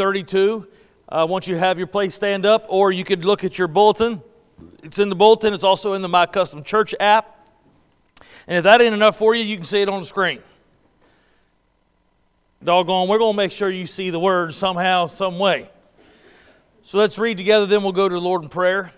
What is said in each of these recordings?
232. I uh, want you have your place stand up, or you could look at your bulletin. It's in the bulletin, it's also in the My Custom Church app. And if that ain't enough for you, you can see it on the screen. Doggone, we're going to make sure you see the word somehow, some way. So let's read together, then we'll go to the Lord in prayer,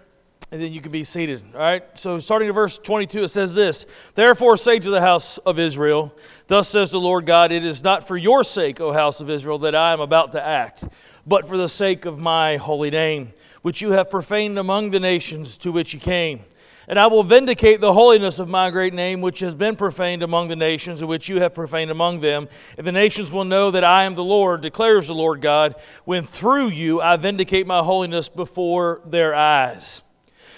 and then you can be seated. All right? So starting at verse 22, it says this Therefore say to the house of Israel, Thus says the Lord God, It is not for your sake, O house of Israel, that I am about to act, but for the sake of my holy name, which you have profaned among the nations to which you came. And I will vindicate the holiness of my great name, which has been profaned among the nations, and which you have profaned among them. And the nations will know that I am the Lord, declares the Lord God, when through you I vindicate my holiness before their eyes.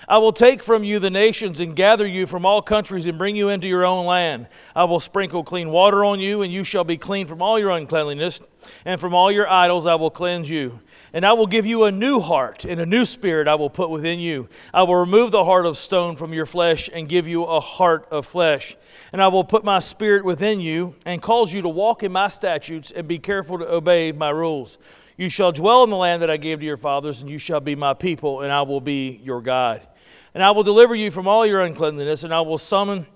I will take from you the nations and gather you from all countries and bring you into your own land. I will sprinkle clean water on you, and you shall be clean from all your uncleanliness, and from all your idols I will cleanse you. And I will give you a new heart, and a new spirit I will put within you. I will remove the heart of stone from your flesh and give you a heart of flesh. And I will put my spirit within you and cause you to walk in my statutes and be careful to obey my rules. You shall dwell in the land that I gave to your fathers, and you shall be my people, and I will be your God. And I will deliver you from all your uncleanness, and I will summon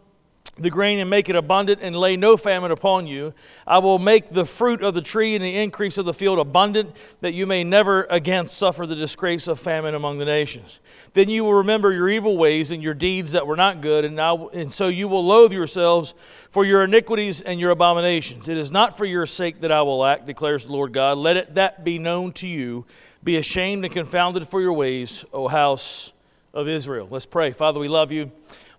the grain and make it abundant and lay no famine upon you. I will make the fruit of the tree and the increase of the field abundant, that you may never again suffer the disgrace of famine among the nations. Then you will remember your evil ways and your deeds that were not good, and, and so you will loathe yourselves for your iniquities and your abominations. It is not for your sake that I will act, declares the Lord God. Let it that be known to you. Be ashamed and confounded for your ways, O house of Israel. Let's pray. Father, we love you.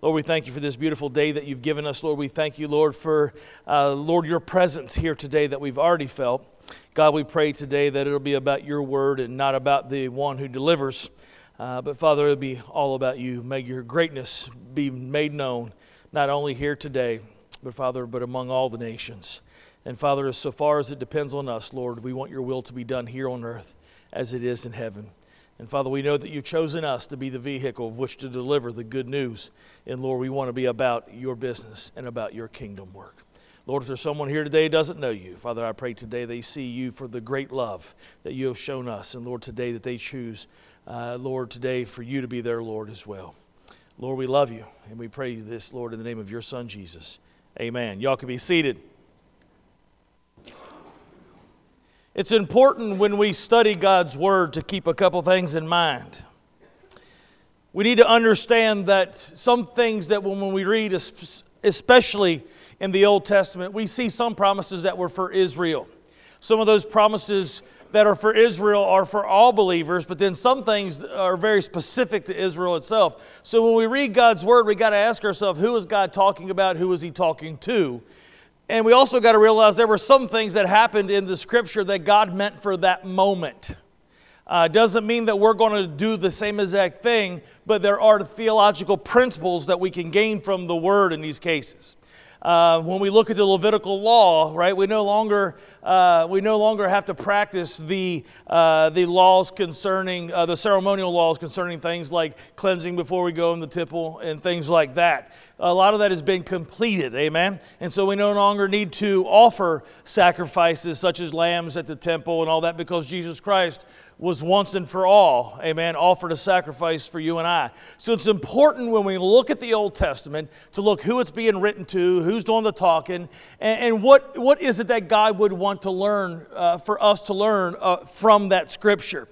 Lord, we thank you for this beautiful day that you've given us. Lord, we thank you, Lord, for, uh, Lord, your presence here today that we've already felt. God, we pray today that it'll be about your word and not about the one who delivers. Uh, but Father, it'll be all about you. May your greatness be made known, not only here today, but Father, but among all the nations. And Father, as so far as it depends on us, Lord, we want your will to be done here on earth as it is in heaven. And Father, we know that you've chosen us to be the vehicle of which to deliver the good news. And Lord, we want to be about your business and about your kingdom work. Lord, if there's someone here today who doesn't know you, Father, I pray today they see you for the great love that you have shown us. And Lord, today that they choose, uh, Lord, today for you to be their Lord as well. Lord, we love you. And we pray this, Lord, in the name of your Son, Jesus. Amen. Y'all can be seated. It's important when we study God's Word to keep a couple things in mind. We need to understand that some things that when we read, especially in the Old Testament, we see some promises that were for Israel. Some of those promises that are for Israel are for all believers, but then some things are very specific to Israel itself. So when we read God's word, we got to ask ourselves who is God talking about? Who is he talking to? And we also got to realize there were some things that happened in the scripture that God meant for that moment. Uh, doesn't mean that we're going to do the same exact thing, but there are theological principles that we can gain from the word in these cases. Uh, when we look at the Levitical law, right, we no longer uh, we no longer have to practice the uh, the laws concerning uh, the ceremonial laws concerning things like cleansing before we go in the temple and things like that. A lot of that has been completed, amen. And so we no longer need to offer sacrifices such as lambs at the temple and all that because Jesus Christ was once and for all, amen, offered a sacrifice for you and I. So it's important when we look at the Old Testament to look who it's being written to, who's doing the talking, and, and what, what is it that God would want to learn, uh, for us to learn uh, from that scripture.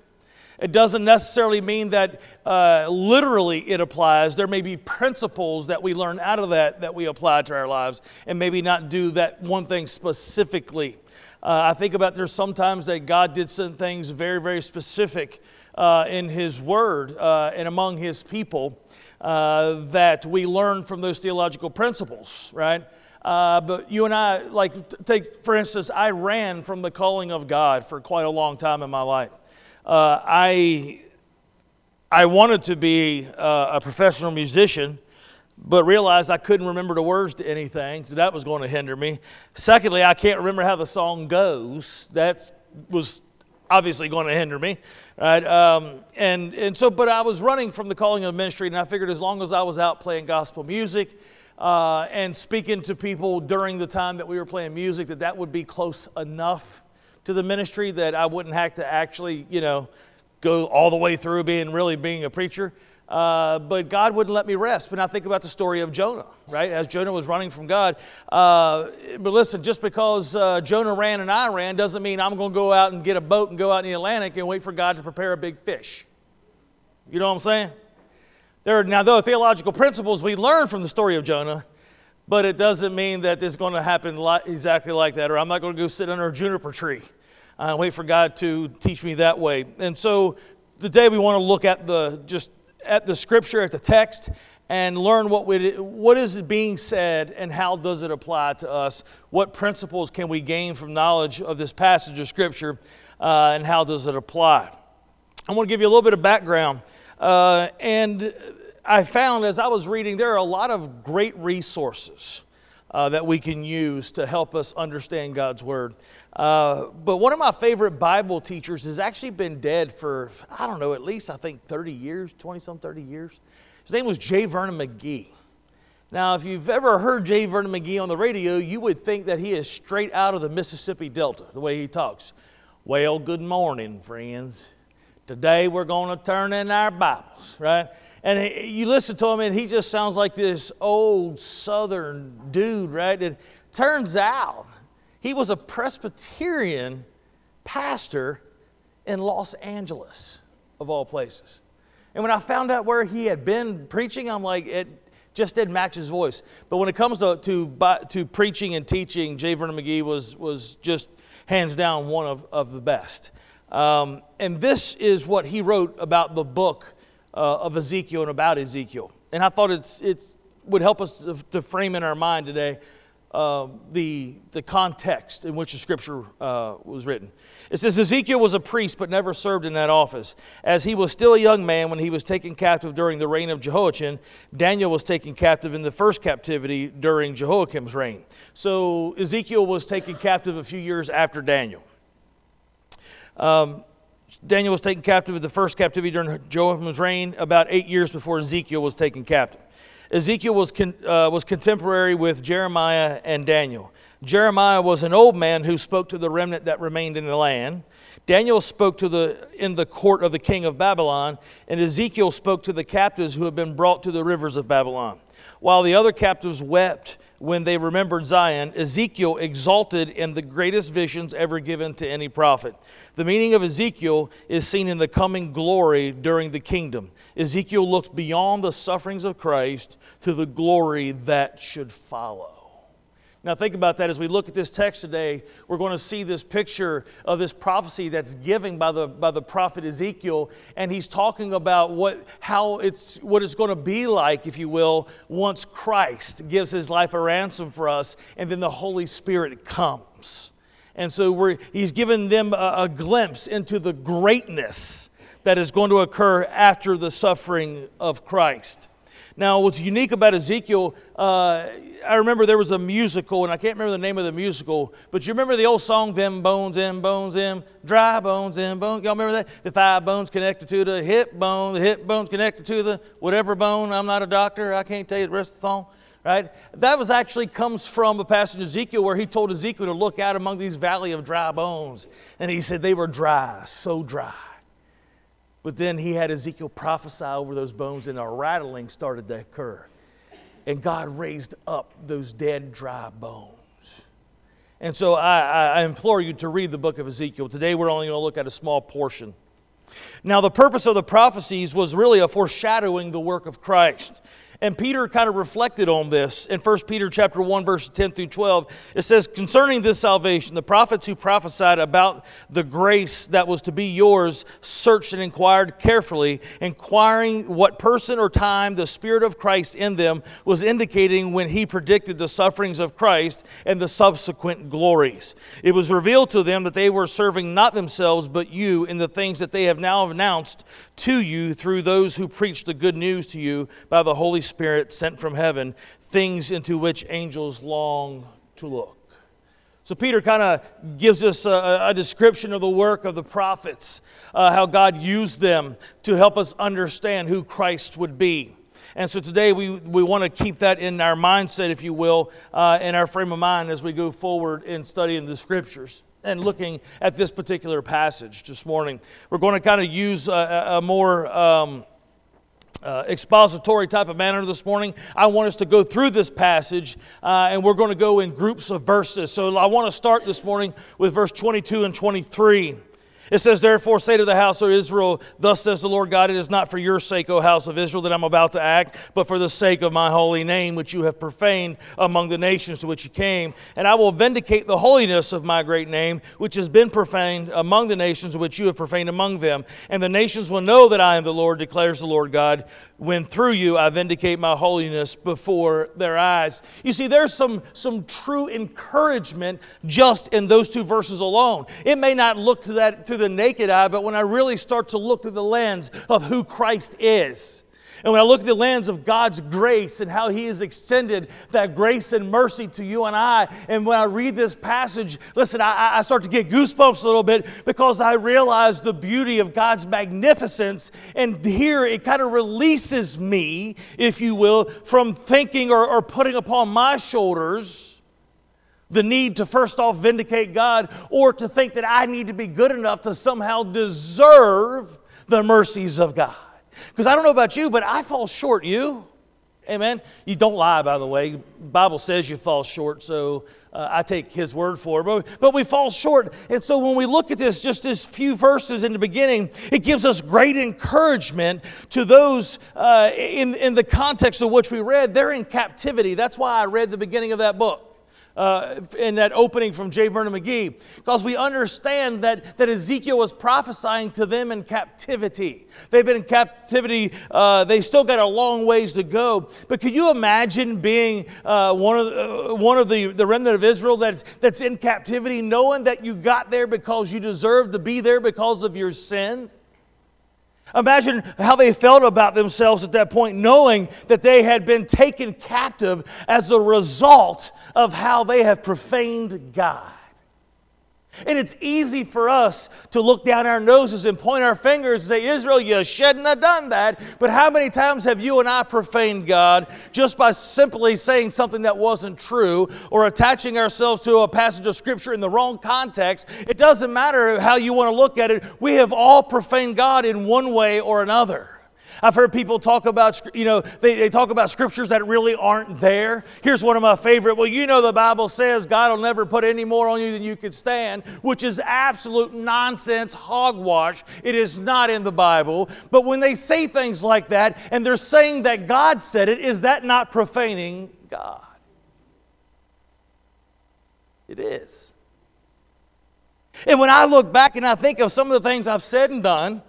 It doesn't necessarily mean that uh, literally it applies. There may be principles that we learn out of that that we apply to our lives and maybe not do that one thing specifically. Uh, I think about there's sometimes that God did some things very, very specific uh, in His Word uh, and among His people uh, that we learn from those theological principles, right? Uh, but you and I, like, take for instance, I ran from the calling of God for quite a long time in my life. Uh, I I wanted to be a professional musician but realized I couldn't remember the words to anything, so that was going to hinder me. Secondly, I can't remember how the song goes. That was obviously going to hinder me, right? Um, and and so, but I was running from the calling of ministry, and I figured as long as I was out playing gospel music uh, and speaking to people during the time that we were playing music, that that would be close enough to the ministry that I wouldn't have to actually, you know, go all the way through being really being a preacher. Uh, but God wouldn't let me rest. But I think about the story of Jonah, right? As Jonah was running from God. Uh, but listen, just because uh, Jonah ran and I ran doesn't mean I'm going to go out and get a boat and go out in the Atlantic and wait for God to prepare a big fish. You know what I'm saying? There are, now, are theological principles we learn from the story of Jonah, but it doesn't mean that it's going to happen li- exactly like that, or I'm not going to go sit under a juniper tree and wait for God to teach me that way. And so today we want to look at the just at the scripture, at the text, and learn what, we, what is being said and how does it apply to us. What principles can we gain from knowledge of this passage of scripture uh, and how does it apply? I want to give you a little bit of background. Uh, and I found as I was reading, there are a lot of great resources uh, that we can use to help us understand God's Word. Uh, but one of my favorite Bible teachers has actually been dead for, I don't know, at least I think 30 years, 20 some 30 years. His name was J. Vernon McGee. Now, if you've ever heard J. Vernon McGee on the radio, you would think that he is straight out of the Mississippi Delta, the way he talks. Well, good morning, friends. Today we're going to turn in our Bibles, right? And you listen to him, and he just sounds like this old Southern dude, right? And turns out he was a Presbyterian pastor in Los Angeles, of all places. And when I found out where he had been preaching, I'm like, it just didn't match his voice. But when it comes to, to, to preaching and teaching, J. Vernon McGee was, was just hands down one of, of the best. Um, and this is what he wrote about the book uh, of Ezekiel and about Ezekiel. And I thought it's, it's would help us to, to frame in our mind today uh, the, the context in which the scripture uh, was written. It says Ezekiel was a priest but never served in that office. As he was still a young man when he was taken captive during the reign of Jehoiachin, Daniel was taken captive in the first captivity during Jehoiakim's reign. So Ezekiel was taken captive a few years after Daniel. Um, Daniel was taken captive in the first captivity during Jehoiakim's reign, about eight years before Ezekiel was taken captive. Ezekiel was, con, uh, was contemporary with Jeremiah and Daniel. Jeremiah was an old man who spoke to the remnant that remained in the land. Daniel spoke to the, in the court of the king of Babylon, and Ezekiel spoke to the captives who had been brought to the rivers of Babylon. While the other captives wept when they remembered Zion, Ezekiel exalted in the greatest visions ever given to any prophet. The meaning of Ezekiel is seen in the coming glory during the kingdom. Ezekiel looked beyond the sufferings of Christ to the glory that should follow. Now, think about that as we look at this text today. We're going to see this picture of this prophecy that's given by the, by the prophet Ezekiel, and he's talking about what, how it's, what it's going to be like, if you will, once Christ gives his life a ransom for us, and then the Holy Spirit comes. And so he's given them a, a glimpse into the greatness that is going to occur after the suffering of Christ. Now, what's unique about Ezekiel, uh, I remember there was a musical, and I can't remember the name of the musical, but you remember the old song, Them Bones, Them Bones, Them Dry Bones, Them Bones? Y'all remember that? The thigh bones connected to the hip bone, the hip bones connected to the whatever bone. I'm not a doctor, I can't tell you the rest of the song. Right? That was actually comes from a passage in Ezekiel where he told Ezekiel to look out among these valley of dry bones. And he said they were dry, so dry. But then he had Ezekiel prophesy over those bones, and a rattling started to occur. And God raised up those dead, dry bones. And so I, I implore you to read the book of Ezekiel. Today we're only going to look at a small portion. Now, the purpose of the prophecies was really a foreshadowing the work of Christ. And Peter kind of reflected on this in 1 Peter chapter 1 verse 10 through 12. It says concerning this salvation the prophets who prophesied about the grace that was to be yours searched and inquired carefully inquiring what person or time the spirit of Christ in them was indicating when he predicted the sufferings of Christ and the subsequent glories. It was revealed to them that they were serving not themselves but you in the things that they have now announced to you through those who preach the good news to you by the Holy Spirit sent from heaven, things into which angels long to look. So, Peter kind of gives us a, a, description of the work of the prophets, uh, how God used them to help us understand who Christ would be. And so today we, we want to keep that in our mindset, if you will, uh, in our frame of mind as we go forward in studying the scriptures. and looking at this particular passage this morning. We're going to kind of use a, a more um, uh, expository type of manner this morning. I want us to go through this passage, uh, and we're going to go in groups of verses. So I want to start this morning with verse 22 and 23. It says, Therefore, say to the house of Israel, Thus says the Lord God, it is not for your sake, O house of Israel, that I'm about to act, but for the sake of my holy name, which you have profaned among the nations to which you came. And I will vindicate the holiness of my great name, which has been profaned among the nations, which you have profaned among them. And the nations will know that I am the Lord, declares the Lord God, when through you I vindicate my holiness before their eyes. You see, there's some, some true encouragement just in those two verses alone. It may not look to that to the naked eye, but when I really start to look through the lens of who Christ is, and when I look at the lens of God's grace and how He has extended that grace and mercy to you and I, and when I read this passage, listen, I, I start to get goosebumps a little bit because I realize the beauty of God's magnificence. And here it kind of releases me, if you will, from thinking or, or putting upon my shoulders the need to first off vindicate God or to think that I need to be good enough to somehow deserve the mercies of God. Because I don't know about you, but I fall short. You? Amen. You don't lie, by the way. Bible says you fall short, so uh, I take His word for it. But, but we fall short, and so when we look at this, just this few verses in the beginning, it gives us great encouragement to those uh, in in the context of which we read. They're in captivity. That's why I read the beginning of that book uh, in that opening from J. Vernon McGee, because we understand that, that Ezekiel was prophesying to them in captivity. They've been in captivity, uh, they still got a long ways to go. But could you imagine being uh, one of, the, uh, one of the, the remnant of Israel that's, that's in captivity, knowing that you got there because you deserved to be there because of your sin? Imagine how they felt about themselves at that point, knowing that they had been taken captive as a result of how they have profaned God. And it's easy for us to look down our noses and point our fingers and say, Israel, you shouldn't have done that. But how many times have you and I profaned God just by simply saying something that wasn't true or attaching ourselves to a passage of Scripture in the wrong context? It doesn't matter how you want to look at it. We have all profaned God in one way or another. I've heard people talk about, you know, they, they talk about scriptures that really aren't there. Here's one of my favorite. Well, you know, the Bible says God will never put any more on you than you could stand, which is absolute nonsense, hogwash. It is not in the Bible. But when they say things like that and they're saying that God said it, is that not profaning God? It is. And when I look back and I think of some of the things I've said and done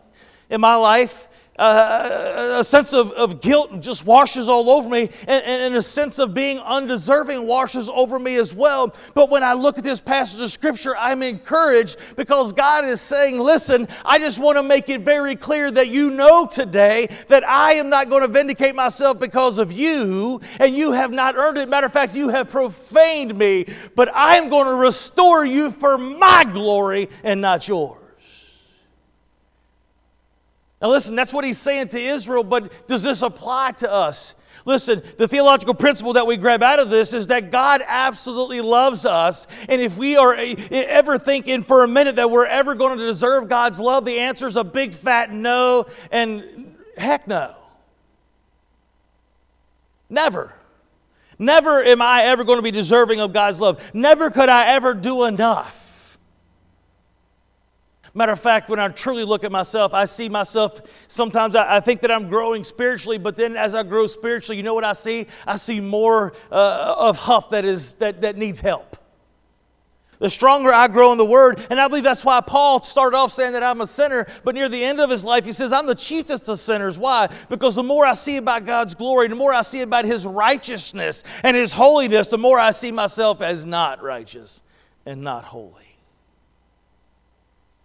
in my life, uh, a sense of, of guilt just washes all over me, and, and a sense of being undeserving washes over me as well. But when I look at this passage of Scripture, I'm encouraged because God is saying, Listen, I just want to make it very clear that you know today that I am not going to vindicate myself because of you, and you have not earned it. Matter of fact, you have profaned me, but I am going to restore you for my glory and not yours. Now, listen, that's what he's saying to Israel, but does this apply to us? Listen, the theological principle that we grab out of this is that God absolutely loves us. And if we are eh, ever thinking for a minute that we're ever going to deserve God's love, the answer is a big fat no and heck no. Never. Never am I ever going to be deserving of God's love. Never could I ever do enough. Matter of fact, when I truly look at myself, I see myself, sometimes I, I, think that I'm growing spiritually, but then as I grow spiritually, you know what I see? I see more uh, of Huff that, is, that, that needs help. The stronger I grow in the Word, and I believe that's why Paul started off saying that I'm a sinner, but near the end of his life, he says, I'm the chiefest of sinners. Why? Because the more I see about God's glory, the more I see about His righteousness and His holiness, the more I see myself as not righteous and not holy.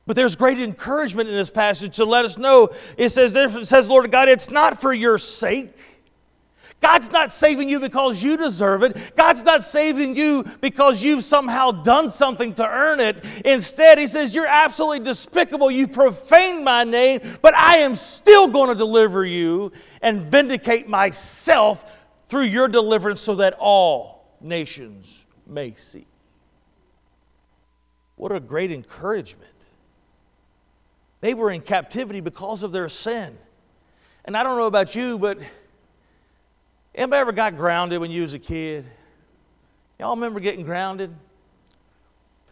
But there's great encouragement in this passage to let us know. It says, it says, Lord God, it's not for your sake. God's not saving you because you deserve it. God's not saving you because you've somehow done something to earn it. Instead, He says, You're absolutely despicable. You profaned my name, but I am still going to deliver you and vindicate myself through your deliverance so that all nations may see. What a great encouragement. They were in captivity because of their sin. And I don't know about you, but anybody ever got grounded when you was a kid? Y'all remember getting grounded?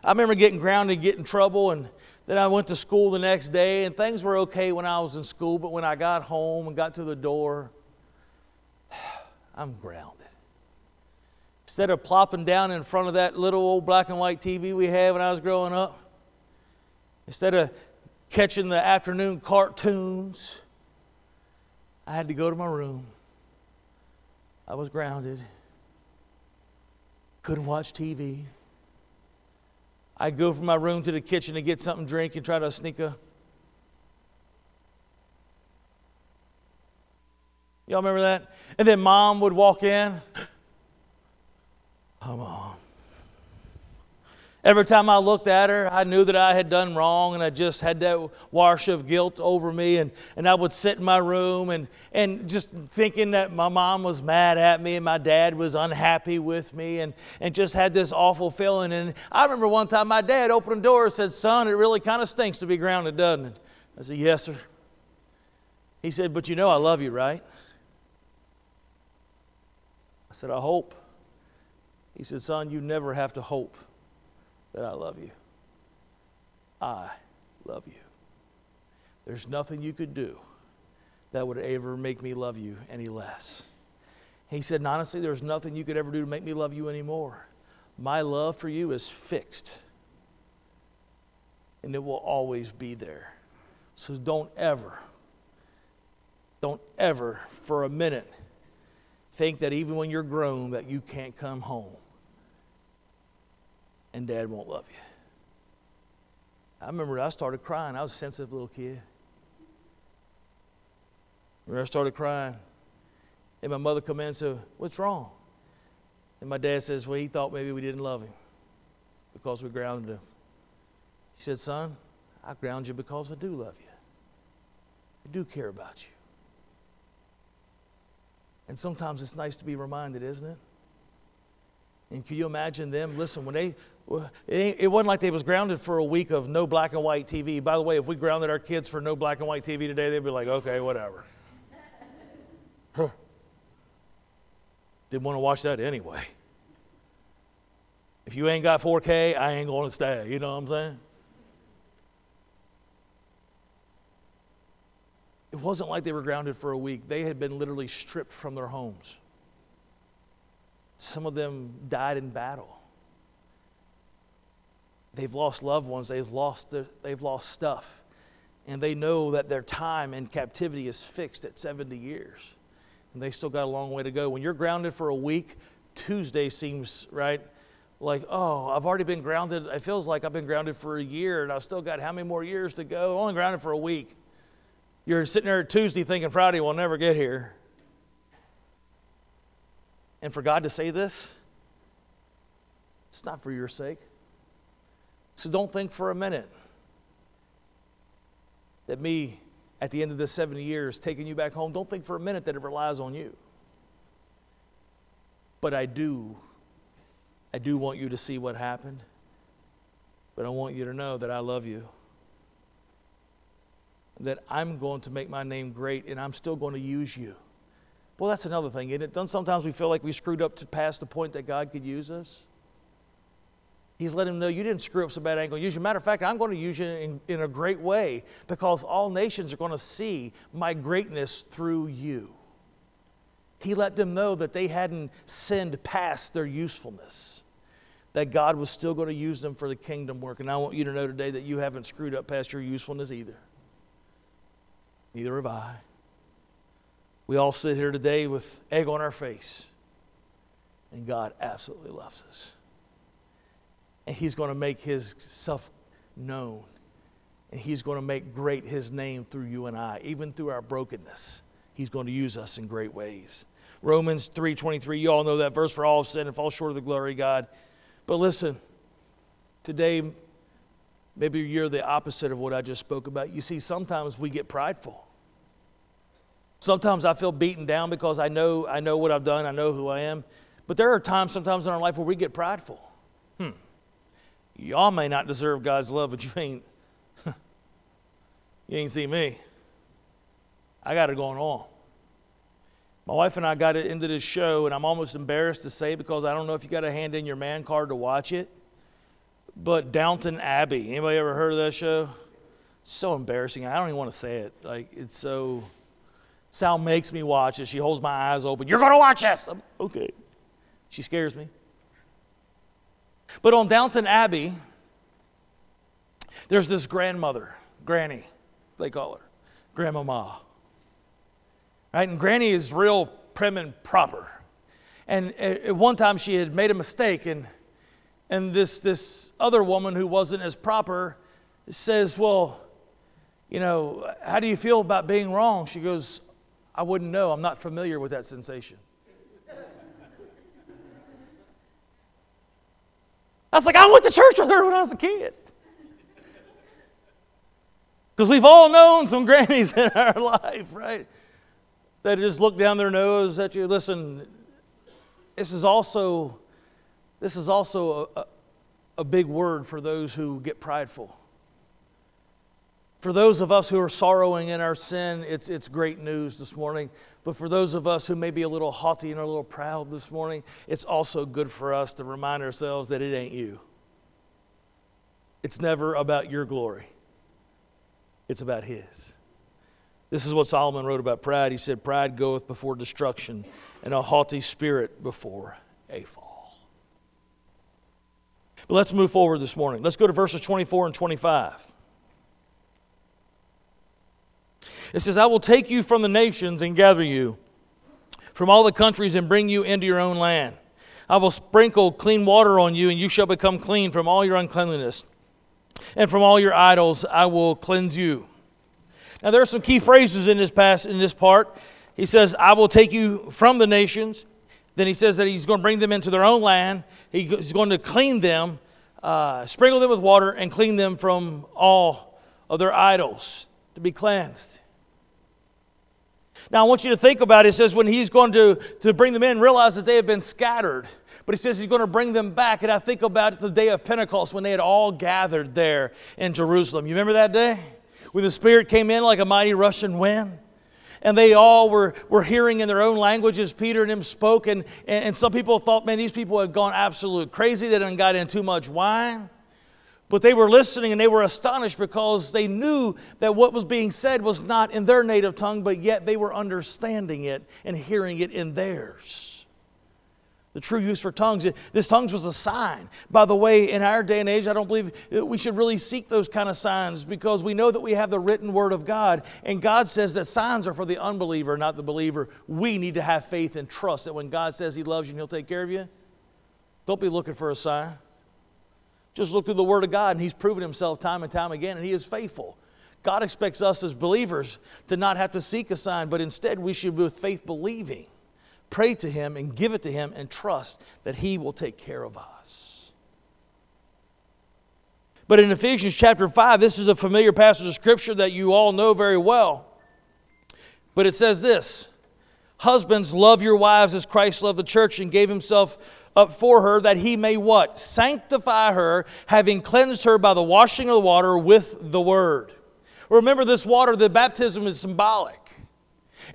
I remember getting grounded, getting in trouble, and then I went to school the next day, and things were okay when I was in school, but when I got home and got to the door, I'm grounded. Instead of plopping down in front of that little old black and white TV we had when I was growing up, instead of catching the afternoon cartoons, I had to go to my room. I was grounded, couldn't watch TV. I'd go from my room to the kitchen to get something to drink and try to sneak a. Y'all remember that? And then mom would walk in. Come on. Every time I looked at her, I knew that I had done wrong and I just had that wash of guilt over me. And, and I would sit in my room and, and just thinking that my mom was mad at me and my dad was unhappy with me and, and just had this awful feeling. And I remember one time my dad opened the door and said, Son, it really kind of stinks to be grounded, doesn't it? I said, Yes, sir. He said, But you know I love you, right? I said, I hope. He said, Son, you never have to hope that I love you. I love you. There's nothing you could do that would ever make me love you any less. He said, and honestly, there's nothing you could ever do to make me love you anymore. My love for you is fixed, and it will always be there. So don't ever, don't ever for a minute think that even when you're grown that you can't come home and dad won't love you. I remember I started crying. I was a sensitive little kid. Remember I started crying. And my mother come in and said, What's wrong? And my dad says, Well, he thought maybe we didn't love him because we grounded him. He said, Son, I ground you because I do love you. I do care about you. And sometimes it's nice to be reminded, isn't it? And can you imagine them? Listen, when they it wasn't like they was grounded for a week of no black and white TV. By the way, if we grounded our kids for no black and white TV today, they'd be like, okay, whatever. Didn't want to watch that anyway. If you ain't got 4K, I ain't going to stay. You know what I'm saying? It wasn't like they were grounded for a week. They had been literally stripped from their homes. Some of them died in battle. They've lost loved ones, they've lost, their, they've lost stuff. And they know that their time in captivity is fixed at 70 years. And they still got a long way to go. When you're grounded for a week, Tuesday seems, right? Like, oh, I've already been grounded. It feels like I've been grounded for a year and I've still got how many more years to go? Only grounded for a week. You're sitting there Tuesday thinking Friday will never get here. And for God to say this, it's not for your sake. So don't think for a minute that me, at the end of this 70 years, taking you back home, don't think for a minute that it relies on you. But I do, I do want you to see what happened. But I want you to know that I love you. That I'm going to make my name great and I'm still going to use you. Well, that's another thing, isn't it? Don't sometimes we feel like we screwed up to past the point that God could use us? He's letting him know you didn't screw up so bad, I ain't going to use you. Matter of fact, I'm going to use you in, in a great way because all nations are going to see my greatness through you. He let them know that they hadn't sinned past their usefulness, that God was still going to use them for the kingdom work. And I want you to know today that you haven't screwed up past your usefulness either. Neither have I. We all sit here today with egg on our face, and God absolutely loves us and he's going to make his self known. And he's going to make great his name through you and I, even through our brokenness. He's going to use us in great ways. Romans 3:23, you all know that verse for all sin and fall short of the glory of God. But listen, today maybe you're the opposite of what I just spoke about. You see, sometimes we get prideful. Sometimes I feel beaten down because I know I know what I've done, I know who I am. But there are times sometimes in our life where we get prideful. Hmm. Y'all may not deserve God's love, but you ain't you ain't see me. I got it going on. My wife and I got it into this show, and I'm almost embarrassed to say because I don't know if you got to hand in your man card to watch it. But Downton Abbey, anybody ever heard of that show? So embarrassing. I don't even want to say it. Like it's so. Sal makes me watch it. She holds my eyes open. You're going to watch this. I'm, okay. She scares me. But on Downton Abbey, there's this grandmother, Granny, they call her, Grandmama. Right? And Granny is real prim and proper. And uh, at one time she had made a mistake, and, and this, this other woman who wasn't as proper says, Well, you know, how do you feel about being wrong? She goes, I wouldn't know. I'm not familiar with that sensation. I was like, I went to church with her when I was a kid. Because we've all known some grannies in our life, right? That just look down their nose at you. Listen, this is also, this is also a, a, a big word for those who get prideful. For those of us who are sorrowing in our sin, it's, it's great news this morning. But for those of us who may be a little haughty and a little proud this morning, it's also good for us to remind ourselves that it ain't you. It's never about your glory, it's about His. This is what Solomon wrote about pride. He said, Pride goeth before destruction, and a haughty spirit before a fall. But let's move forward this morning. Let's go to verses 24 and 25. It says, I will take you from the nations and gather you from all the countries and bring you into your own land. I will sprinkle clean water on you, and you shall become clean from all your uncleanliness. And from all your idols I will cleanse you. Now there are some key phrases in this pass in this part. He says, I will take you from the nations. Then he says that he's going to bring them into their own land. He's going to clean them, uh, sprinkle them with water, and clean them from all of their idols to be cleansed. Now, I want you to think about it. It says when he's going to, to bring them in, realize that they have been scattered. But he says he's going to bring them back. And I think about the day of Pentecost when they had all gathered there in Jerusalem. You remember that day? When the Spirit came in like a mighty rushing wind? and they all were, were hearing in their own languages Peter and him spoke. And, and, some people thought, man, these people had gone absolute crazy. They done got in too much wine. But they were listening and they were astonished because they knew that what was being said was not in their native tongue, but yet they were understanding it and hearing it in theirs. The true use for tongues, this tongues was a sign. By the way, in our day and age, I don't believe we should really seek those kind of signs because we know that we have the written word of God, and God says that signs are for the unbeliever, not the believer. We need to have faith and trust that when God says He loves you and He'll take care of you, don't be looking for a sign. Just look through the Word of God, and He's proven Himself time and time again, and He is faithful. God expects us as believers to not have to seek a sign, but instead we should with faith believing. Pray to Him and give it to Him and trust that He will take care of us. But in Ephesians chapter 5, this is a familiar passage of Scripture that you all know very well. But it says this Husbands, love your wives as Christ loved the church and gave Himself up for her that he may what? Sanctify her, having cleansed her by the washing of the water with the word. Remember, this water, the baptism is symbolic.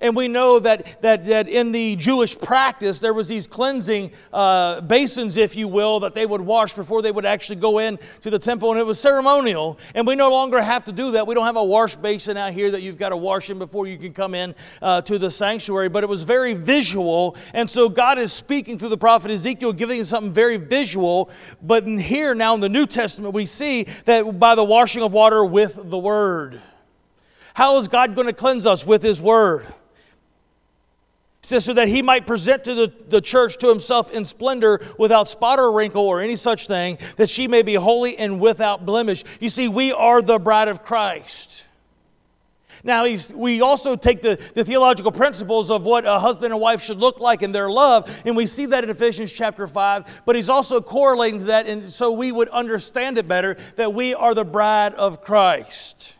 And we know that, that, that in the Jewish practice, there was these cleansing uh, basins, if you will, that they would wash before they would actually go in to the temple. And it was ceremonial. And we no longer have to do that. We don't have a wash basin out here that you've got to wash in before you can come in uh, to the sanctuary. But it was very visual. And so God is speaking through the prophet Ezekiel, giving us something very visual. But here, now in the New Testament, we see that by the washing of water with the Word. How is God going to cleanse us with His Word? says, so that he might present to the, the church to himself in splendor without spot or wrinkle or any such thing, that she may be holy and without blemish. You see, we are the bride of Christ. Now, we also take the, the theological principles of what a husband and wife should look like in their love, and we see that in Ephesians chapter 5, but he's also correlating to that, and so we would understand it better that we are the bride of Christ.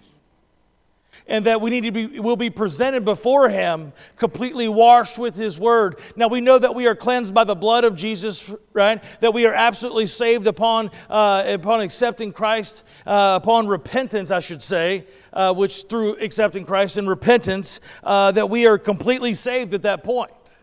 And that we need to be will be presented before him completely washed with his word. Now we know that we are cleansed by the blood of jesus right? That we are absolutely saved upon uh, upon accepting christ uh, upon repentance i should say uh, which through accepting christ and repentance uh, that we are completely saved at that point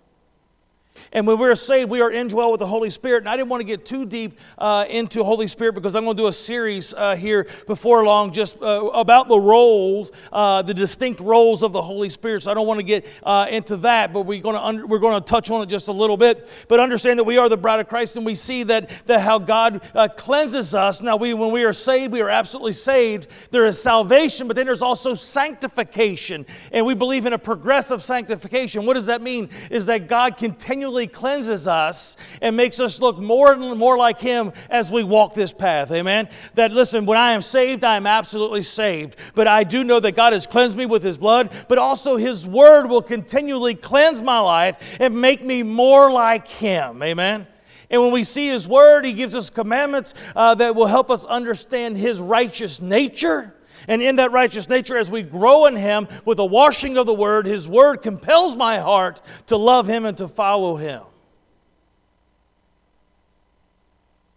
and when we're saved, we are indwelled with the Holy Spirit. And I didn't want to get too deep uh, into Holy Spirit because I'm going to do a series uh, here before long just uh, about the roles, uh, the distinct roles of the Holy Spirit. So I don't want to get uh, into that, but we're going to under, we're going to touch on it just a little bit. But understand that we are the bride of Christ, and we see that, that how God uh, cleanses us. Now, we when we are saved, we are absolutely saved. There is salvation, but then there's also sanctification, and we believe in a progressive sanctification. What does that mean? Is that God continually cleanses us and makes us look more and more like Him as we walk this path. Amen. That, listen, when I am saved, I am absolutely saved. But I do know that God has cleansed me with His blood, but also His Word will continually cleanse my life and make me more like Him. Amen. And when we see His Word, He gives us commandments uh, that will help us understand His righteous nature. And in that righteous nature, as we grow in Him with the washing of the Word, His Word compels my heart to love Him and to follow Him.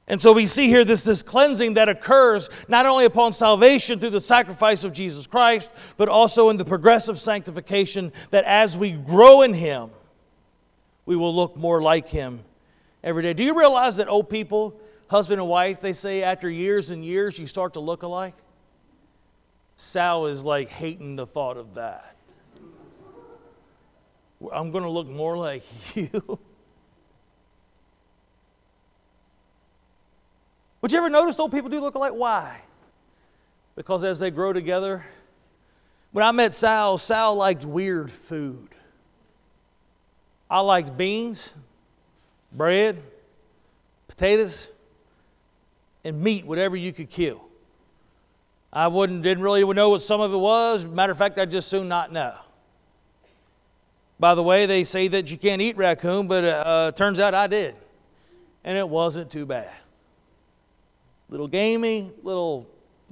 And so we see here this, this cleansing that occurs not only upon salvation through the sacrifice of Jesus Christ, but also in the progressive sanctification that as we grow in Him, we will look more like Him every day. Do you realize that old people, husband and wife, they say after years and years you start to look alike? Sal is like hating the thought of that. I'm going to look more like you. Would you ever notice old people do look alike? Why? Because as they grow together, when I met Sal, Sal liked weird food. I liked beans, bread, potatoes, and meat, whatever you could kill. I wouldn't, didn't really know what some of it was. Matter of fact, I'd just soon not know. By the way, they say that you can't eat raccoon, but uh, turns out I did. And it wasn't too bad. Little gamey, little,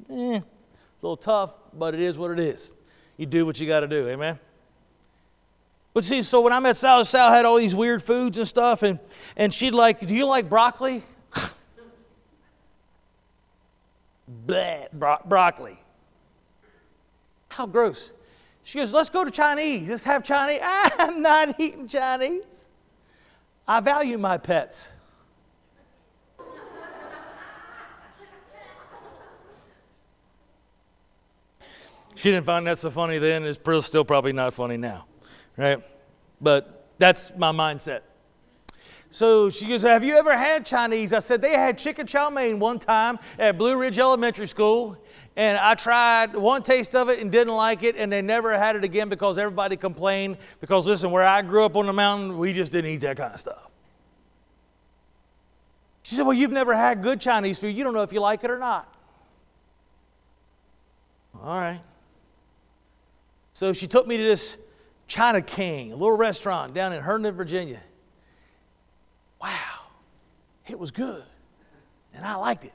eh, little tough, but it is what it is. You do what you got to do, amen? But see, so when I met Sal, Sal had all these weird foods and stuff, and, and she'd like, Do you like broccoli? Bleh, bro- broccoli. How gross. She goes, let's go to Chinese. Let's have Chinese. I'm not eating Chinese. I value my pets. She didn't find that so funny then. It's still probably not funny now, right? But that's my mindset. So she goes, Have you ever had Chinese? I said, They had chicken chow mein one time at Blue Ridge Elementary School. And I tried one taste of it and didn't like it, and they never had it again because everybody complained. Because listen, where I grew up on the mountain, we just didn't eat that kind of stuff. She said, Well, you've never had good Chinese food. You don't know if you like it or not. All right. So she took me to this China King, a little restaurant down in Herndon, Virginia wow, it was good. And I liked it.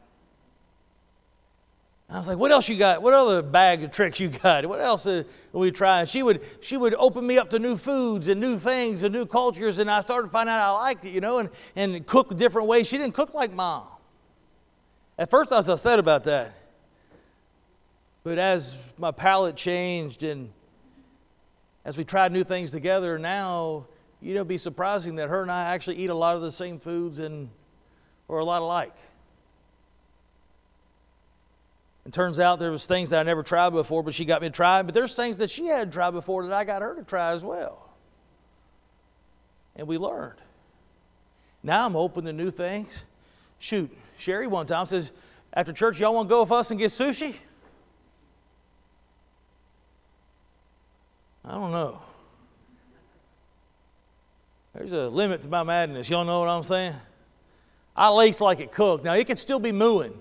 I was like, what else you got? What other bag of tricks you got? What else are we try? She would, she would open me up to new foods and new things and new cultures, and I started to find out I liked it, you know, and, and cook different ways. She didn't cook like mom. At first, I was upset about that. But as my palate changed and as we tried new things together, now you know, be surprising that her and I actually eat a lot of the same foods and or a lot alike. It turns out there was things that I never tried before, but she got me to try. But there's things that she hadn't tried before that I got her to try as well. And we learned. Now I'm open to new things. Shoot, Sherry one time says, after church, y'all want to go with us and get sushi? I don't know. There's a limit to my madness. Y'all know what I'm saying? I lace like it cooked. Now it can still be mooing,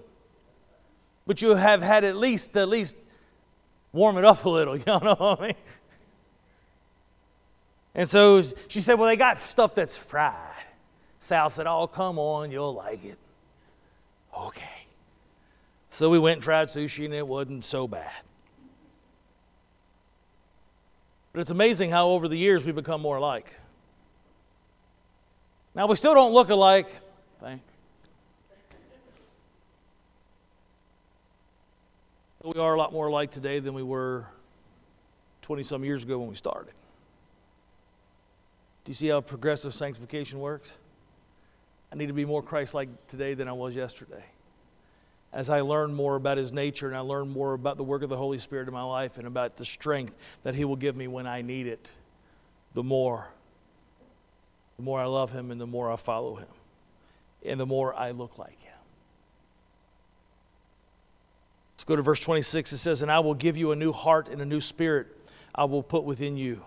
but you have had at least at least warm it up a little. Y'all know what I mean? And so she said, "Well, they got stuff that's fried." Sal said, "Oh, come on, you'll like it." Okay. So we went and tried sushi, and it wasn't so bad. But it's amazing how over the years we become more alike. Now, we still don't look alike. Thank We are a lot more alike today than we were 20 some years ago when we started. Do you see how progressive sanctification works? I need to be more Christ like today than I was yesterday. As I learn more about His nature and I learn more about the work of the Holy Spirit in my life and about the strength that He will give me when I need it, the more, the more I love Him and the more I follow Him, and the more I look like Him. Let's go to verse 26. It says, And I will give you a new heart and a new spirit I will put within you,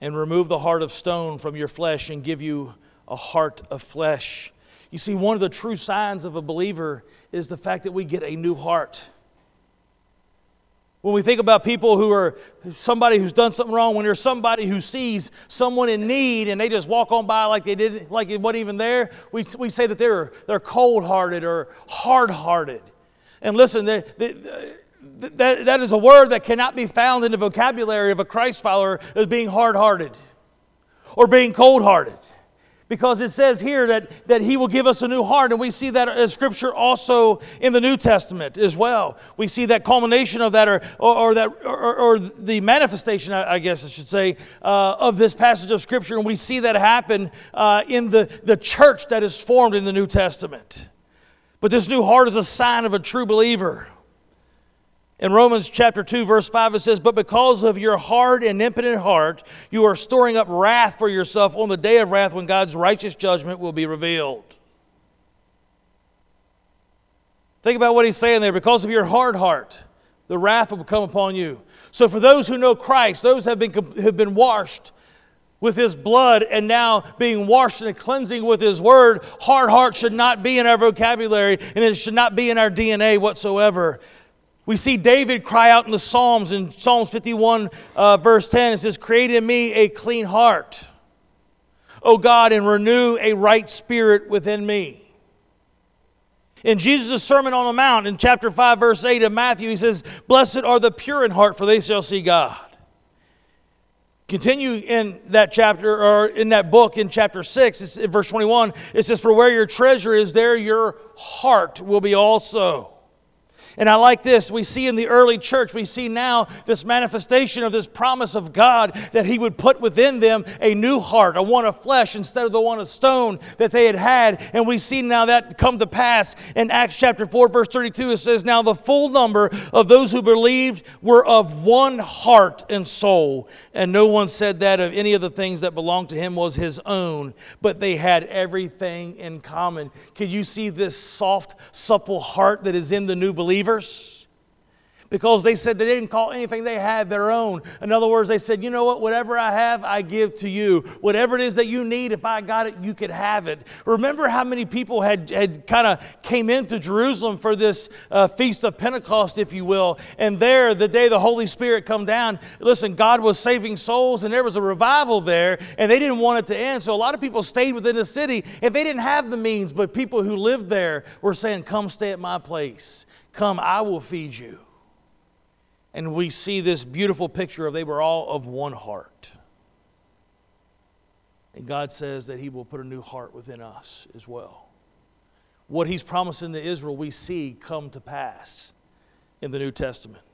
and remove the heart of stone from your flesh and give you a heart of flesh. You see, one of the true signs of a believer is the fact that we get a new heart. When we think about people who are somebody who's done something wrong, when there's somebody who sees someone in need and they just walk on by like they didn't, like it wasn't even there, we, we say that they're, they're cold hearted or hard hearted. And listen, the, the, that, that is a word that cannot be found in the vocabulary of a Christ follower as being hard hearted or being cold hearted. Because it says here that, that he will give us a new heart, and we see that as scripture also in the New Testament as well. We see that culmination of that, or, or, or that, or, or, the manifestation, I guess I should say, uh, of this passage of scripture, and we see that happen uh, in the, the church that is formed in the New Testament. But this new heart is a sign of a true believer. In Romans chapter 2, verse 5, it says, But because of your hard and impotent heart, you are storing up wrath for yourself on the day of wrath when God's righteous judgment will be revealed. Think about what he's saying there. Because of your hard heart, the wrath will come upon you. So, for those who know Christ, those have been, have been washed with his blood and now being washed and cleansing with his word, hard heart should not be in our vocabulary and it should not be in our DNA whatsoever. We see David cry out in the Psalms, in Psalms 51, uh, verse 10, it says, Create in me a clean heart, O God, and renew a right spirit within me. In Jesus' Sermon on the Mount, in chapter 5, verse 8 of Matthew, he says, Blessed are the pure in heart, for they shall see God. Continue in that chapter or in that book in chapter 6, it's in verse 21. It says, For where your treasure is, there your heart will be also. And I like this. We see in the early church, we see now this manifestation of this promise of God that He would put within them a new heart, a one of flesh instead of the one of stone that they had had. And we see now that come to pass in Acts chapter 4, verse 32. It says, Now the full number of those who believed were of one heart and soul. And no one said that of any of the things that belonged to him was his own, but they had everything in common. Could you see this soft, supple heart that is in the new believer? Believers because they said they didn't call anything they had their own. In other words, they said, you know what, whatever I have, I give to you. Whatever it is that you need, if I got it, you could have it. Remember how many people had, had kind of came into Jerusalem for this uh, feast of Pentecost, if you will. And there, the day the Holy Spirit come down, listen, God was saving souls and there was a revival there and they didn't want it to end. So a lot of people stayed within the city and they didn't have the means, but people who lived there were saying, come stay at my place. Come, I will feed you. And we see this beautiful picture of they were all of one heart. And God says that He will put a new heart within us as well. What He's promising to Israel, we see come to pass in the New Testament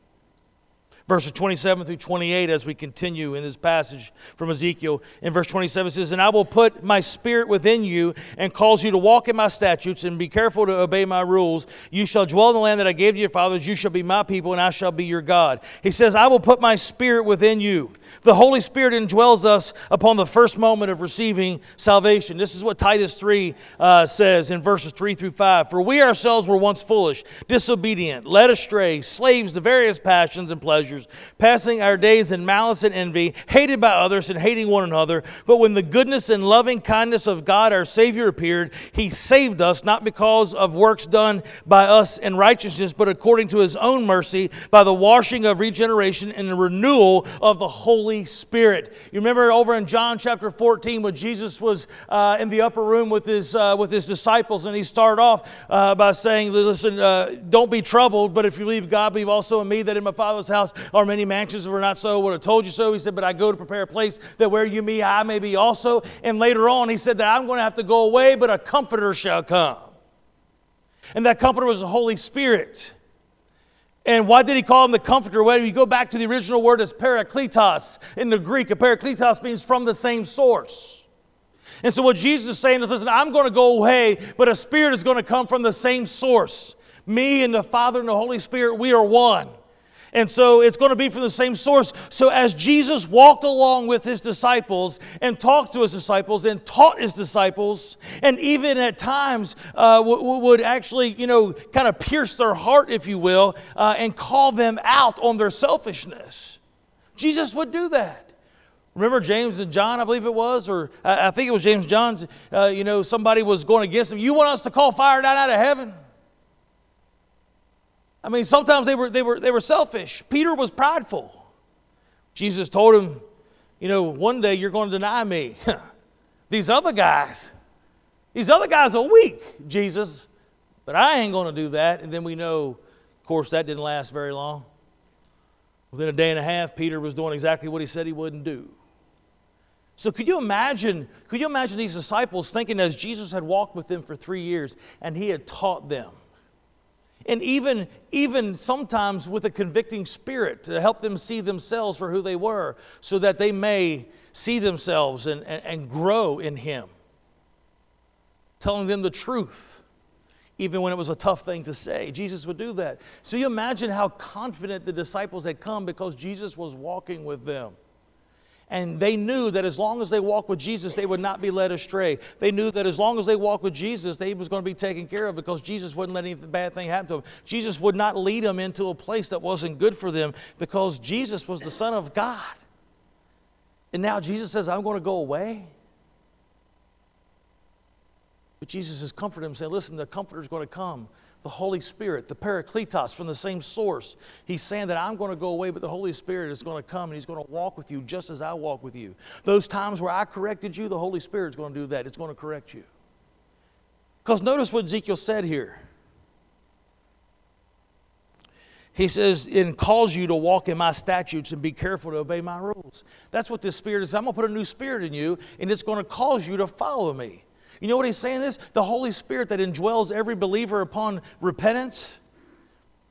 verses 27 through 28 as we continue in this passage from Ezekiel. In verse 27 says, And I will put my spirit within you and cause you to walk in my statutes and be careful to obey my rules. You shall dwell in the land that I gave to your fathers. You shall be my people and I shall be your God. He says, I will put my spirit within you. The Holy Spirit indwells us upon the first moment of receiving salvation. This is what Titus 3 uh, says in verses 3 through 5. For we ourselves were once foolish, disobedient, led astray, slaves to various passions and pleasures pleasures, passing our days in malice and envy, hated by others and hating one another. But when the goodness and loving kindness of God our Savior appeared, He saved us, not because of works done by us in righteousness, but according to His own mercy, by the washing of regeneration and the renewal of the Holy Spirit. You remember over in John chapter 14 when Jesus was uh, in the upper room with his, uh, with his disciples, and he started off uh, by saying, Listen, uh, don't be troubled, but if you leave God, believe also in me, that in my Father's house are many mansions, were not so, would have told you so. He said, But I go to prepare a place that where you me, I may be also. And later on, he said that I'm going to have to go away, but a comforter shall come. And that comforter was the Holy Spirit. And why did he call him the comforter? Well, you go back to the original word as parakletos in the Greek. A parakletos means from the same source. And so what Jesus is saying is, listen, I'm going to go away, but a spirit is going to come from the same source. Me and the Father and the Holy Spirit, we are one. And so it's going to be from the same source. So as Jesus walked along with his disciples and talked to his disciples and taught his disciples, and even at times uh, w- would actually, you know, kind of pierce their heart, if you will, uh, and call them out on their selfishness. Jesus would do that. Remember James and John, I believe it was, or I think it was James John. Uh, you know, somebody was going against him. You want us to call fire down out of heaven? I mean, sometimes they were, they were, they were selfish. Peter was prideful. Jesus told him, you know, one day you're going to deny me. these other guys, these other guys are weak, Jesus, but I ain't going to do that. And then we know, of course, that didn't last very long. Within a day and a half, Peter was doing exactly what he said he wouldn't do. So could you imagine, could you imagine these disciples thinking as Jesus had walked with them for three years and he had taught them? And even, even sometimes with a convicting spirit to help them see themselves for who they were so that they may see themselves and, and, and grow in Him. Telling them the truth, even when it was a tough thing to say. Jesus would do that. So you imagine how confident the disciples had come because Jesus was walking with them. And they knew that as long as they walked with Jesus, they would not be led astray. They knew that as long as they walked with Jesus, they was going to be taken care of because Jesus wouldn't let any bad thing happen to them. Jesus would not lead them into a place that wasn't good for them because Jesus was the Son of God. And now Jesus says, I'm going to go away. But Jesus is comforting them, saying, Listen, the Comforter is going to come the Holy Spirit, the Parakletos from the same source. He's saying that I'm going to go away, but the Holy Spirit is going to come and He's going to walk with you just as I walk with you. Those times where I corrected you, the Holy Spirit is going to do that. It's going to correct you. Because notice what Ezekiel said here. He says, and calls you to walk in my statutes and be careful to obey my rules. That's what this spirit is. I'm going to put a new spirit in you, and it's going to cause you to follow me. You know what he's saying this? The Holy Spirit that indwells every believer upon repentance,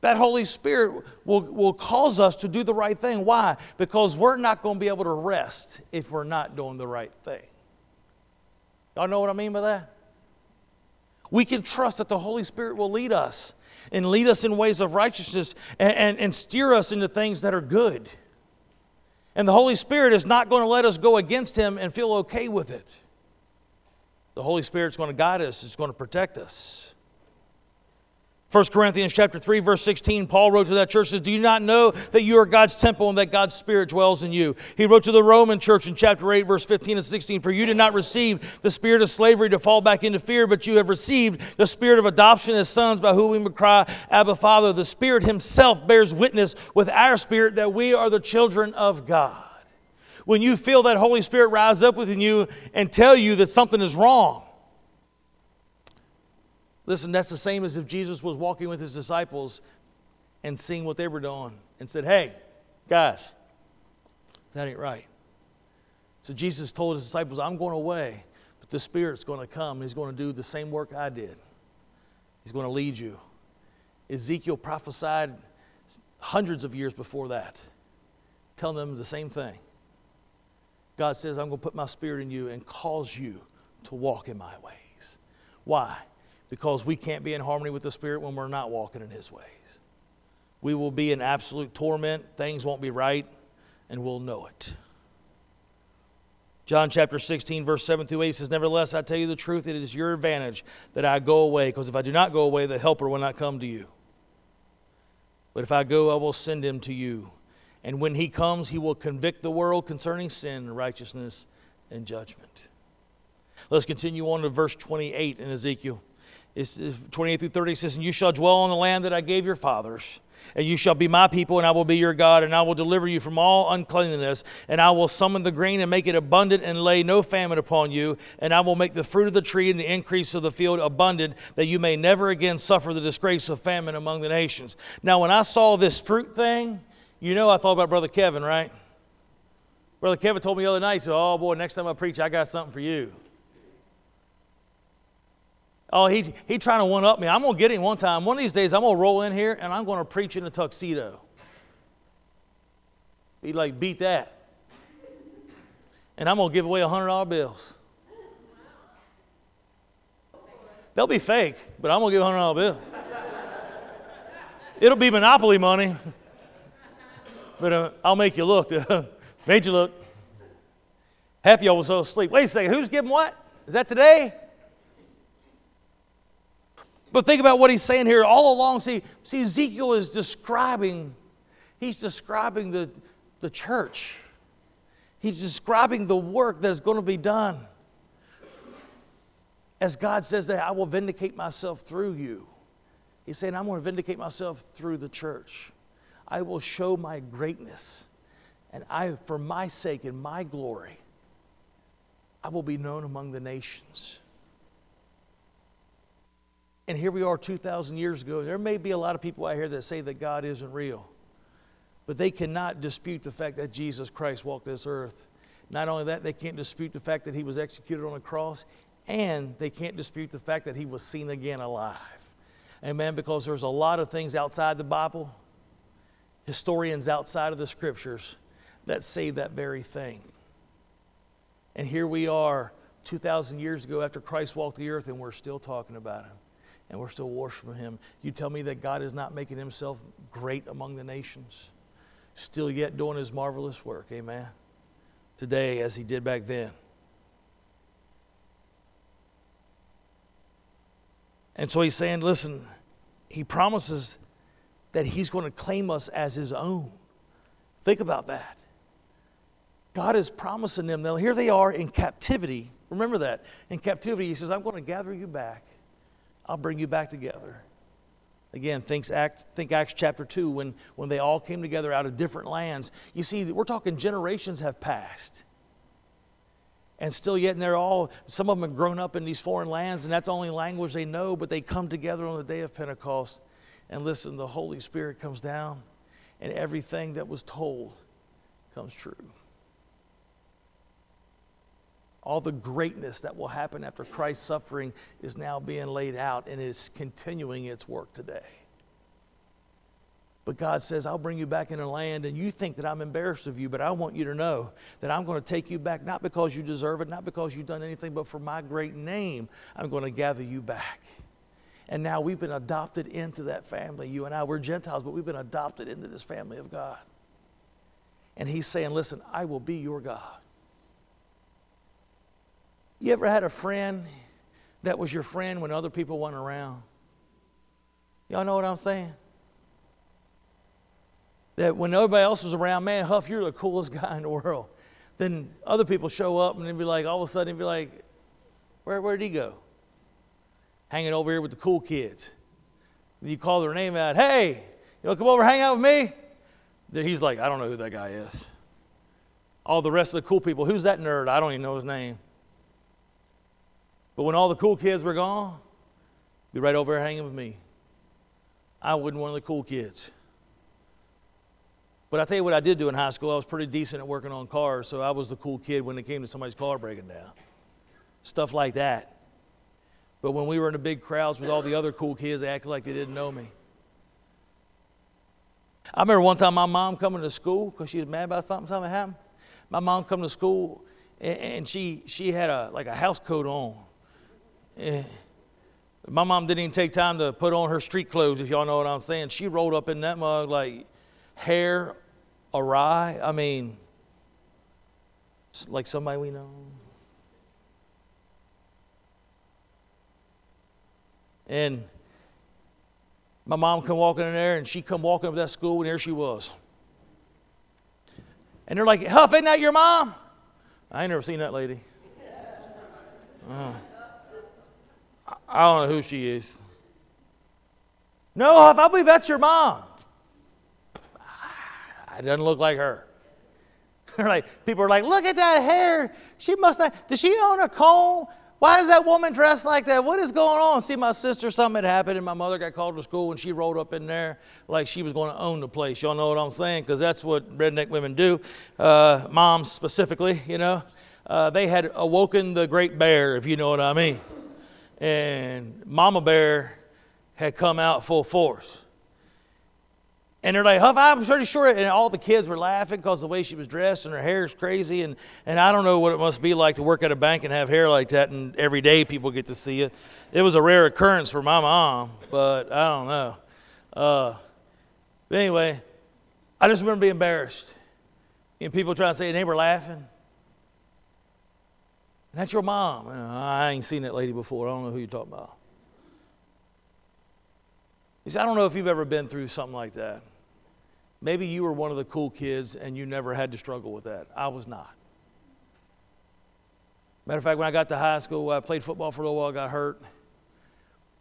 that Holy Spirit will, will cause us to do the right thing. Why? Because we're not going to be able to rest if we're not doing the right thing. Y'all know what I mean by that? We can trust that the Holy Spirit will lead us and lead us in ways of righteousness and, and, and steer us into things that are good. And the Holy Spirit is not going to let us go against Him and feel okay with it. The Holy Spirit's going to guide us, it's going to protect us. 1 Corinthians chapter 3 verse 16 Paul wrote to that church says do you not know that you are God's temple and that God's spirit dwells in you. He wrote to the Roman church in chapter 8 verse 15 and 16 for you did not receive the spirit of slavery to fall back into fear but you have received the spirit of adoption as sons by whom we cry Abba Father. The spirit himself bears witness with our spirit that we are the children of God when you feel that Holy Spirit rise up within you and tell you that something is wrong. Listen, that's the same as if Jesus was walking with his disciples and seeing what they were doing and said, Hey, guys, that ain't right. So Jesus told his disciples, I'm going away, but the Spirit's going to come. He's going to do the same work I did. He's going to lead you. Ezekiel prophesied hundreds of years before that, telling them the same thing. God says, I'm going to put my spirit in you and cause you to walk in my ways. Why? Because we can't be in harmony with the Spirit when we're not walking in His ways. We will be in absolute torment, things won't be right, and we'll know it. John chapter 16, verse 7 through 8 says, Nevertheless, I tell you the truth, it is your advantage that I go away, because if I do not go away, the Helper will not come to you. But if I go, I will send him to you. And when he comes, he will convict the world concerning sin, righteousness, and judgment. Let's continue on to verse 28 in Ezekiel. It's 28 through 30 says, And you shall dwell on the land that I gave your fathers, and you shall be my people, and I will be your God, and I will deliver you from all uncleanness, and I will summon the grain and make it abundant, and lay no famine upon you, and I will make the fruit of the tree and the increase of the field abundant, that you may never again suffer the disgrace of famine among the nations. Now, when I saw this fruit thing, You know, I thought about Brother Kevin, right? Brother Kevin told me the other night, he said, Oh boy, next time I preach, I got something for you. Oh, he, he trying to one up me. I'm going to get him one time. One of these days, I'm going to roll in here and I'm going to preach in a tuxedo. He like, beat that. And I'm going to give away $100 bills. They'll be fake, but I'm going to give $100 bills. It'll be monopoly money, but uh, I'll make you look. Made you look. Half y'all was so asleep. Wait a second, who's giving what? Is that today? But think about what he's saying here all along. See, see Ezekiel is describing, he's describing the, the church. He's describing the work that's going to be done. As God says that I will vindicate myself through you. He's saying, I'm going to vindicate myself through the church. I will show my greatness. And I, for my sake and my glory, I will be known among the nations. And here we are 2,000 years ago. There may be a lot of people out here that say that God isn't real, but they cannot dispute the fact that Jesus Christ walked this earth. Not only that, they can't dispute the fact that he was executed on a cross, and they can't dispute the fact that he was seen again alive. Amen. Because there's a lot of things outside the Bible, historians outside of the scriptures, that say that very thing. And here we are 2,000 years ago after Christ walked the earth, and we're still talking about him. And we're still worshiping him. You tell me that God is not making himself great among the nations, still yet doing his marvelous work. Amen. Today, as he did back then. And so he's saying, listen, he promises that he's going to claim us as his own. Think about that. God is promising them. Now, here they are in captivity. Remember that. In captivity, He says, I'm going to gather you back. I'll bring you back together. Again, think Acts, think Acts chapter 2 when, when they all came together out of different lands. You see, we're talking generations have passed. And still, yet, and they're all, some of them have grown up in these foreign lands, and that's the only language they know, but they come together on the day of Pentecost. And listen, the Holy Spirit comes down, and everything that was told comes true all the greatness that will happen after Christ's suffering is now being laid out and is continuing its work today. But God says, I'll bring you back in a land, and you think that I'm embarrassed of you, but I want you to know that I'm going to take you back, not because you deserve it, not because you've done anything, but for my great name, I'm going to gather you back. And now we've been adopted into that family. You and I, we're Gentiles, but we've been adopted into this family of God. And He's saying, Listen, I will be your God. You ever had a friend that was your friend when other people weren't around? Y'all know what I'm saying? That when everybody else was around, man, Huff, you're the coolest guy in the world. Then other people show up and they'd be like, all of a sudden, they'd be like, Where, where'd he go? Hanging over here with the cool kids. And you call their name out, hey, you want to come over hang out with me? Then he's like, I don't know who that guy is. All the rest of the cool people, who's that nerd? I don't even know his name. But when all the cool kids were gone, be right over here hanging with me. I wasn't one of the cool kids. But I tell you what I did do in high school. I was pretty decent at working on cars, so I was the cool kid when it came to somebody's car breaking down. Stuff like that. But when we were in the big crowds with all the other cool kids, they acted like they didn't know me. I remember one time my mom coming to school because she was mad about something, something happened. My mom come to school and she she had a like a house coat on Eh, my mom didn't even take time to put on her street clothes, if y'all know what I'm saying. She rolled up in that mug like hair awry. I mean, like somebody we know. And my mom come walking in there, and she come walking up that school, and there she was. And they're like, Huff, ain't that your mom? I ain't never seen that lady. Uh. I don't know who she is. No, Huff, I believe that's your mom. It doesn't look like her. They're like people are like, look at that hair. She must have. Does she own a comb? Why is that woman dressed like that? What is going on? See, my sister, something had happened, and my mother got called to school, and she rolled up in there like she was going to own the place. Y'all know what I'm saying? Because that's what redneck women do, uh, moms specifically, you know. Uh, they had awoken the great bear, if you know what I mean. And Mama Bear had come out full force. And they're like, Huff, I'm pretty sure. And all the kids were laughing because the way she was dressed and her hair is crazy. And, and I don't know what it must be like to work at a bank and have hair like that. And every day people get to see it. It was a rare occurrence for my mom, but I don't know. Uh, but anyway, I just remember being embarrassed. And people trying to say, and they were laughing. And that's your mom. I ain't seen that lady before. I don't know who you're talking about. You see, I don't know if you've ever been through something like that. Maybe you were one of the cool kids and you never had to struggle with that. I was not. Matter of fact, when I got to high school, I played football for a little while, got hurt.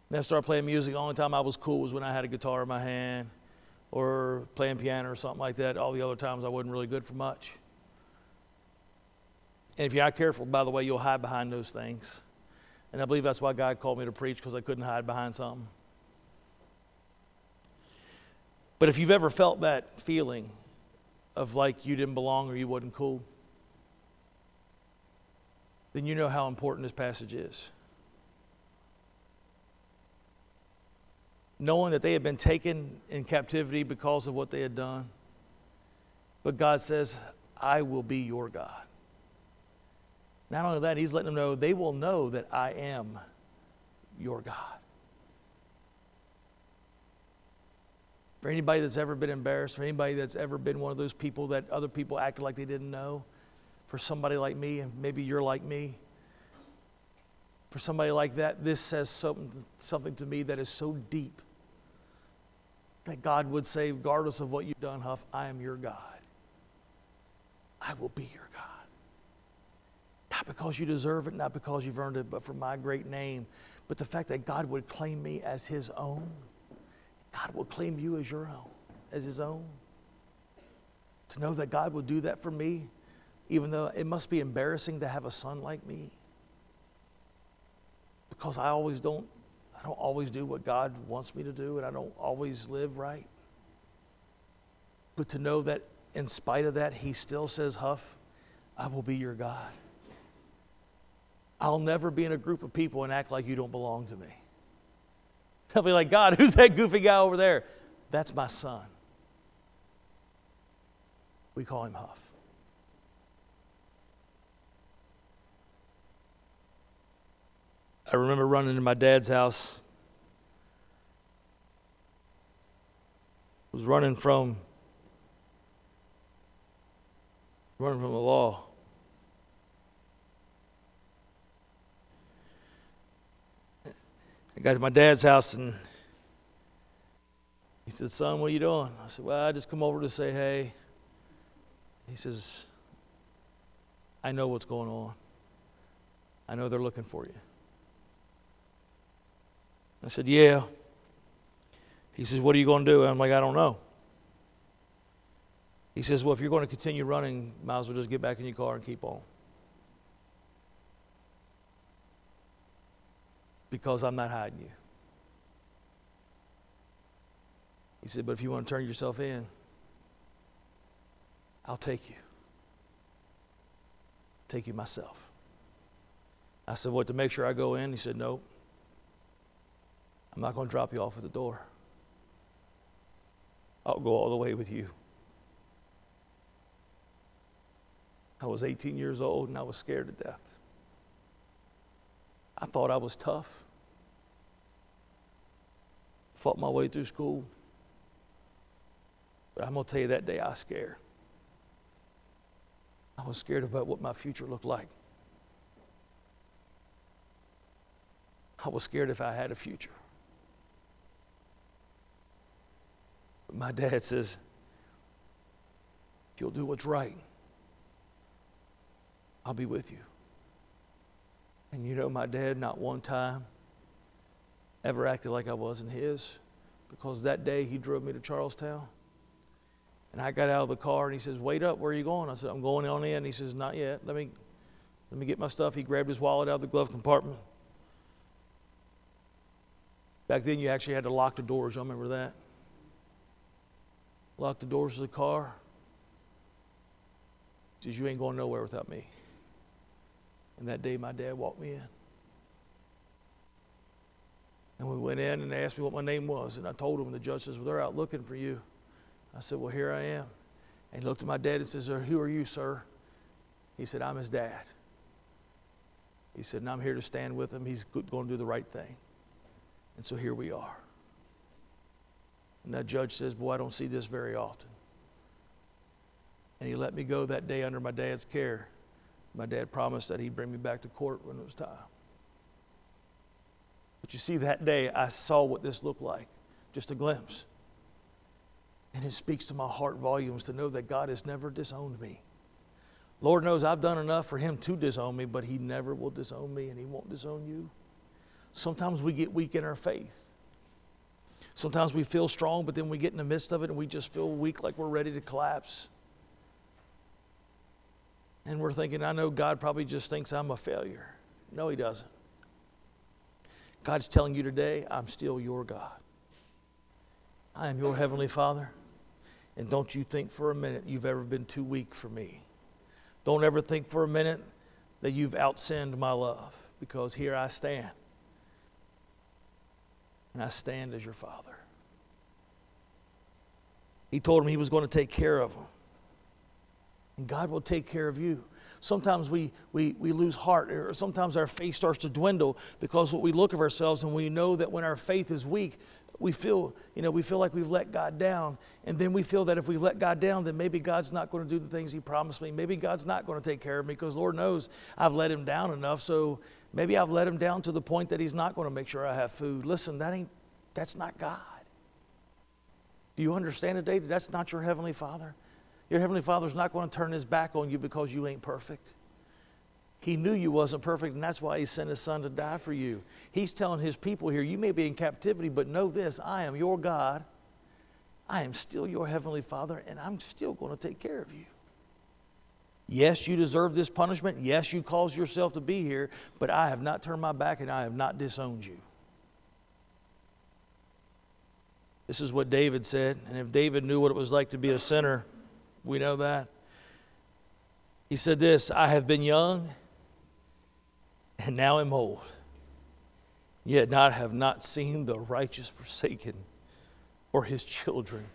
Then I started playing music. The only time I was cool was when I had a guitar in my hand or playing piano or something like that. All the other times I wasn't really good for much. And if you're not careful, by the way, you'll hide behind those things. And I believe that's why God called me to preach because I couldn't hide behind something. But if you've ever felt that feeling of like you didn't belong or you wasn't cool, then you know how important this passage is. Knowing that they had been taken in captivity because of what they had done, but God says, I will be your God. Not only that, He's letting them know they will know that I am your God. For anybody that's ever been embarrassed, for anybody that's ever been one of those people that other people acted like they didn't know, for somebody like me, and maybe you're like me, for somebody like that, this says something, something to me that is so deep that God would say, regardless of what you've done, Huff, I am your God. I will be your God. Not because you deserve it, not because you've earned it, but for my great name. But the fact that God would claim me as his own. God will claim you as your own, as his own. To know that God will do that for me, even though it must be embarrassing to have a son like me. Because I always don't, I don't always do what God wants me to do, and I don't always live right. But to know that in spite of that, he still says, Huff, I will be your God. I'll never be in a group of people and act like you don't belong to me. They'll be like, God, who's that goofy guy over there? That's my son. We call him Huff. I remember running to my dad's house. Was running from running from the law. I got to my dad's house and he said, Son, what are you doing? I said, Well, I just come over to say hey. He says, I know what's going on. I know they're looking for you. I said, Yeah. He says, What are you going to do? I'm like, I don't know. He says, Well, if you're going to continue running, might as well just get back in your car and keep on. Because I'm not hiding you. He said, But if you want to turn yourself in, I'll take you. Take you myself. I said, What, to make sure I go in? He said, Nope. I'm not going to drop you off at the door. I'll go all the way with you. I was 18 years old and I was scared to death. I thought I was tough. Fought my way through school. But I'm going to tell you that day I was scared. I was scared about what my future looked like. I was scared if I had a future. But my dad says, if you'll do what's right, I'll be with you. And you know, my dad, not one time ever acted like I wasn't his because that day he drove me to Charlestown. And I got out of the car and he says, Wait up, where are you going? I said, I'm going on in. He says, Not yet. Let me Let me get my stuff. He grabbed his wallet out of the glove compartment. Back then, you actually had to lock the doors. Y'all remember that? Lock the doors of the car. Says, You ain't going nowhere without me. And that day, my dad walked me in. And we went in and they asked me what my name was. And I told them, the judge says, Well, they're out looking for you. I said, Well, here I am. And he looked at my dad and says, Who are you, sir? He said, I'm his dad. He said, And I'm here to stand with him. He's going to do the right thing. And so here we are. And that judge says, Boy, I don't see this very often. And he let me go that day under my dad's care. My dad promised that he'd bring me back to court when it was time. But you see, that day I saw what this looked like, just a glimpse. And it speaks to my heart volumes to know that God has never disowned me. Lord knows I've done enough for Him to disown me, but He never will disown me and He won't disown you. Sometimes we get weak in our faith. Sometimes we feel strong, but then we get in the midst of it and we just feel weak like we're ready to collapse. And we're thinking, I know God probably just thinks I'm a failure. No, He doesn't. God's telling you today, I'm still your God. I am your Heavenly Father. And don't you think for a minute you've ever been too weak for me. Don't ever think for a minute that you've outsinned my love, because here I stand and I stand as your father. He told him he was going to take care of him. And God will take care of you. Sometimes we, we, we lose heart, or sometimes our faith starts to dwindle because what we look of ourselves and we know that when our faith is weak, we feel, you know, we feel like we've let God down. And then we feel that if we let God down, then maybe God's not going to do the things He promised me. Maybe God's not going to take care of me because Lord knows I've let Him down enough. So maybe I've let Him down to the point that He's not going to make sure I have food. Listen, that ain't, that's not God. Do you understand today that that's not your Heavenly Father? Your Heavenly Father's not going to turn His back on you because you ain't perfect. He knew you wasn't perfect, and that's why He sent His Son to die for you. He's telling His people here, you may be in captivity, but know this I am your God. I am still your Heavenly Father, and I'm still going to take care of you. Yes, you deserve this punishment. Yes, you caused yourself to be here, but I have not turned my back and I have not disowned you. This is what David said. And if David knew what it was like to be a sinner, we know that. He said this I have been young and now am old, yet not have not seen the righteous forsaken or his children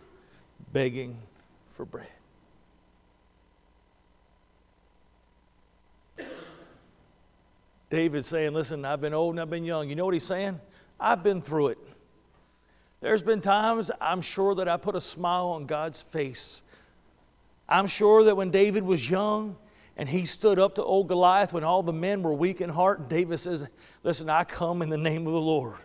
begging for bread. David's saying, Listen, I've been old and I've been young. You know what he's saying? I've been through it. There's been times I'm sure that I put a smile on God's face. I'm sure that when David was young, and he stood up to old Goliath when all the men were weak in heart. David says, Listen, I come in the name of the Lord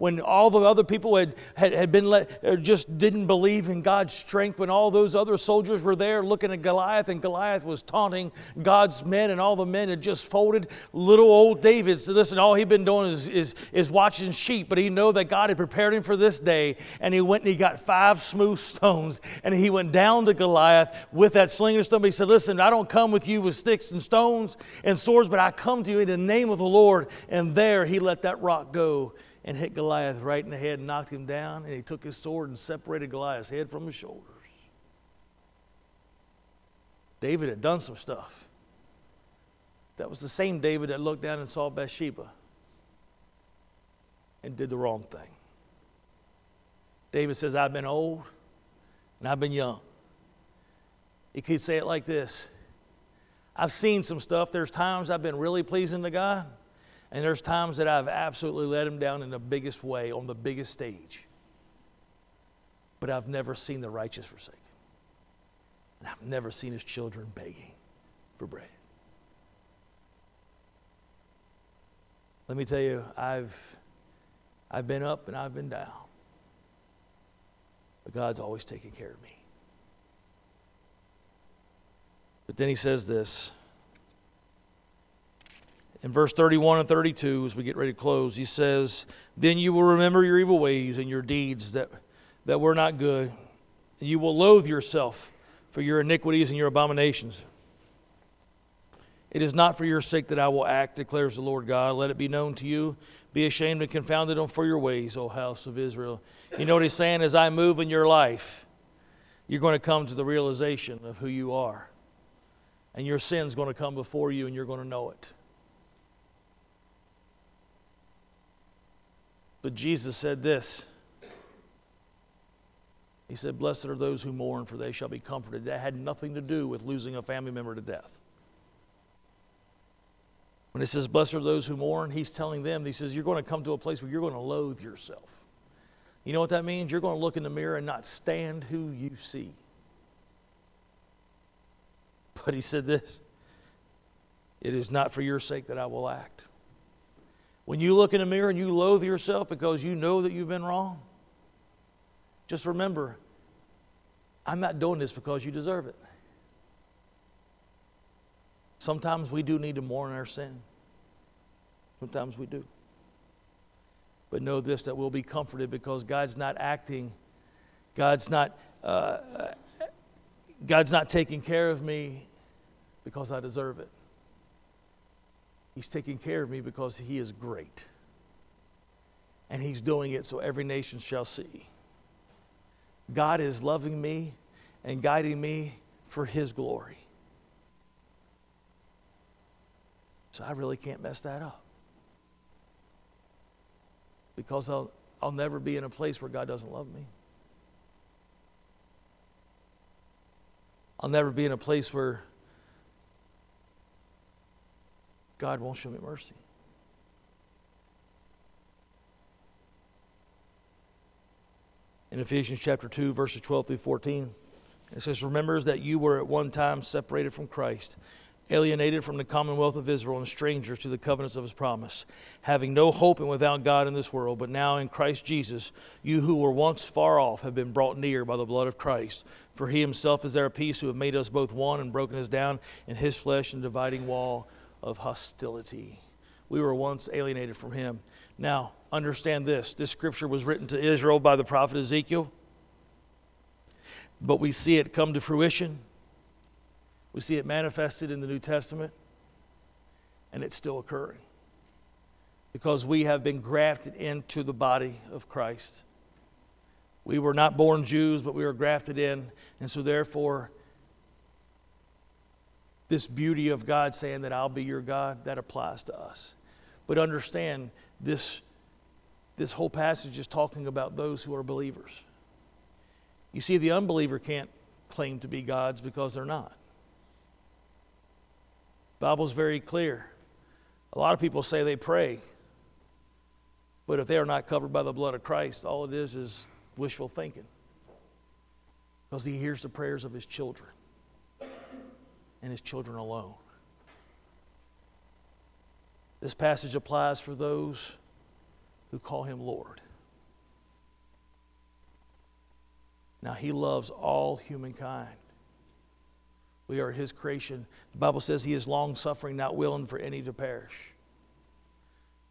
when all the other people had, had, had been let, just didn't believe in God's strength, when all those other soldiers were there looking at Goliath, and Goliath was taunting God's men, and all the men had just folded. Little old David said, Listen, all he'd been doing is, is, is watching sheep, but he knew that God had prepared him for this day. And he went and he got five smooth stones, and he went down to Goliath with that sling and stone. He said, Listen, I don't come with you with sticks and stones and swords, but I come to you in the name of the Lord. And there he let that rock go and hit Goliath right in the head and knocked him down. And he took his sword and separated Goliath's head from his shoulders. David had done some stuff. That was the same David that looked down and saw Bathsheba and did the wrong thing. David says, I've been old and I've been young. He could say it like this I've seen some stuff. There's times I've been really pleasing to God, and there's times that I've absolutely let him down in the biggest way, on the biggest stage. But I've never seen the righteous forsaken. And I've never seen his children begging for bread. Let me tell you, I've, I've been up and I've been down. But God's always taken care of me. But then he says this in verse 31 and 32, as we get ready to close, he says, Then you will remember your evil ways and your deeds that, that were not good. You will loathe yourself for your iniquities and your abominations. It is not for your sake that I will act, declares the Lord God. Let it be known to you. Be ashamed and confounded for your ways, O house of Israel. You know what he's saying? As I move in your life, you're going to come to the realization of who you are. And your sin's going to come before you, and you're going to know it. But Jesus said this He said, Blessed are those who mourn, for they shall be comforted. That had nothing to do with losing a family member to death. When it says, Blessed are those who mourn, he's telling them, he says, You're going to come to a place where you're going to loathe yourself. You know what that means? You're going to look in the mirror and not stand who you see. But he said this It is not for your sake that I will act. When you look in the mirror and you loathe yourself because you know that you've been wrong, just remember, I'm not doing this because you deserve it. Sometimes we do need to mourn our sin. Sometimes we do. But know this that we'll be comforted because God's not acting, God's not, uh, God's not taking care of me because I deserve it. He's taking care of me because He is great. And He's doing it so every nation shall see. God is loving me and guiding me for His glory. So I really can't mess that up. Because I'll, I'll never be in a place where God doesn't love me. I'll never be in a place where God won't show me mercy. In Ephesians chapter 2, verses 12 through 14, it says, Remembers that you were at one time separated from Christ alienated from the commonwealth of Israel and strangers to the covenants of his promise, having no hope and without God in this world, but now in Christ Jesus, you who were once far off have been brought near by the blood of Christ. For he himself is our peace, who have made us both one and broken us down in his flesh and dividing wall of hostility. We were once alienated from him. Now, understand this this scripture was written to Israel by the prophet Ezekiel, but we see it come to fruition we see it manifested in the New Testament, and it's still occurring because we have been grafted into the body of Christ. We were not born Jews, but we were grafted in, and so therefore, this beauty of God saying that I'll be your God, that applies to us. But understand this, this whole passage is talking about those who are believers. You see, the unbeliever can't claim to be God's because they're not. Bible's very clear. A lot of people say they pray, but if they are not covered by the blood of Christ, all it is is wishful thinking. Because he hears the prayers of his children and his children alone. This passage applies for those who call him Lord. Now, he loves all humankind. We are his creation. The Bible says he is long suffering, not willing for any to perish.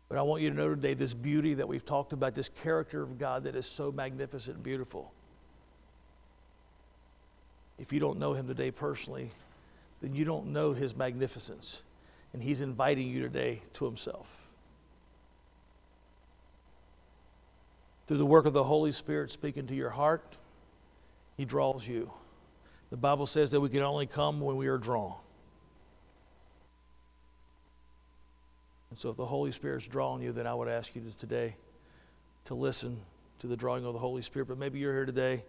But I want you to know today this beauty that we've talked about, this character of God that is so magnificent and beautiful. If you don't know him today personally, then you don't know his magnificence. And he's inviting you today to himself. Through the work of the Holy Spirit speaking to your heart, he draws you. The Bible says that we can only come when we are drawn. And so, if the Holy Spirit's drawing you, then I would ask you to today to listen to the drawing of the Holy Spirit. But maybe you're here today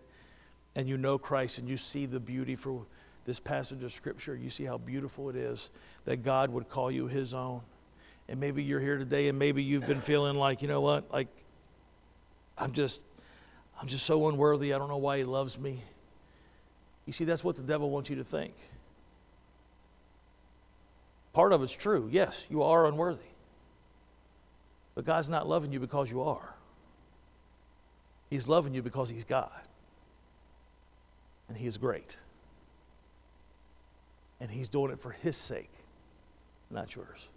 and you know Christ and you see the beauty for this passage of Scripture. You see how beautiful it is that God would call you His own. And maybe you're here today and maybe you've been feeling like, you know what, like I'm just, I'm just so unworthy. I don't know why He loves me. You see, that's what the devil wants you to think. Part of it's true. Yes, you are unworthy. But God's not loving you because you are. He's loving you because He's God. And He is great. And He's doing it for His sake, not yours.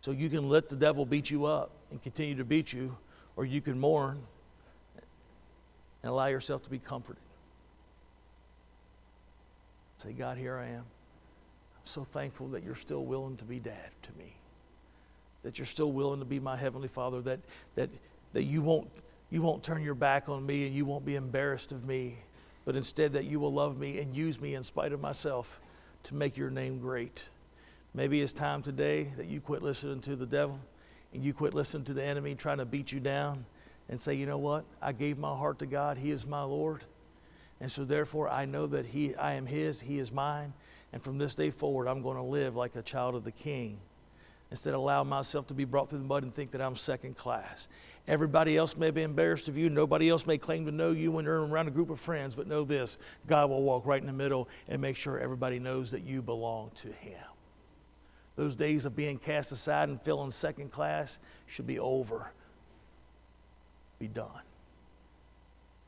So you can let the devil beat you up and continue to beat you, or you can mourn and allow yourself to be comforted. Say, God, here I am. I'm so thankful that you're still willing to be dad to me. That you're still willing to be my heavenly father, that, that, that you, won't, you won't turn your back on me and you won't be embarrassed of me, but instead that you will love me and use me in spite of myself to make your name great. Maybe it's time today that you quit listening to the devil and you quit listening to the enemy trying to beat you down and say, you know what? I gave my heart to God. He is my Lord. And so therefore I know that he, I am his, he is mine. And from this day forward, I'm going to live like a child of the king instead of allowing myself to be brought through the mud and think that I'm second class. Everybody else may be embarrassed of you. Nobody else may claim to know you when you're around a group of friends, but know this God will walk right in the middle and make sure everybody knows that you belong to Him. Those days of being cast aside and feeling second class should be over, be done.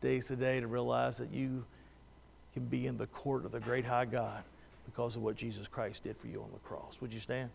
Days today to realize that you can be in the court of the great high God because of what Jesus Christ did for you on the cross. Would you stand?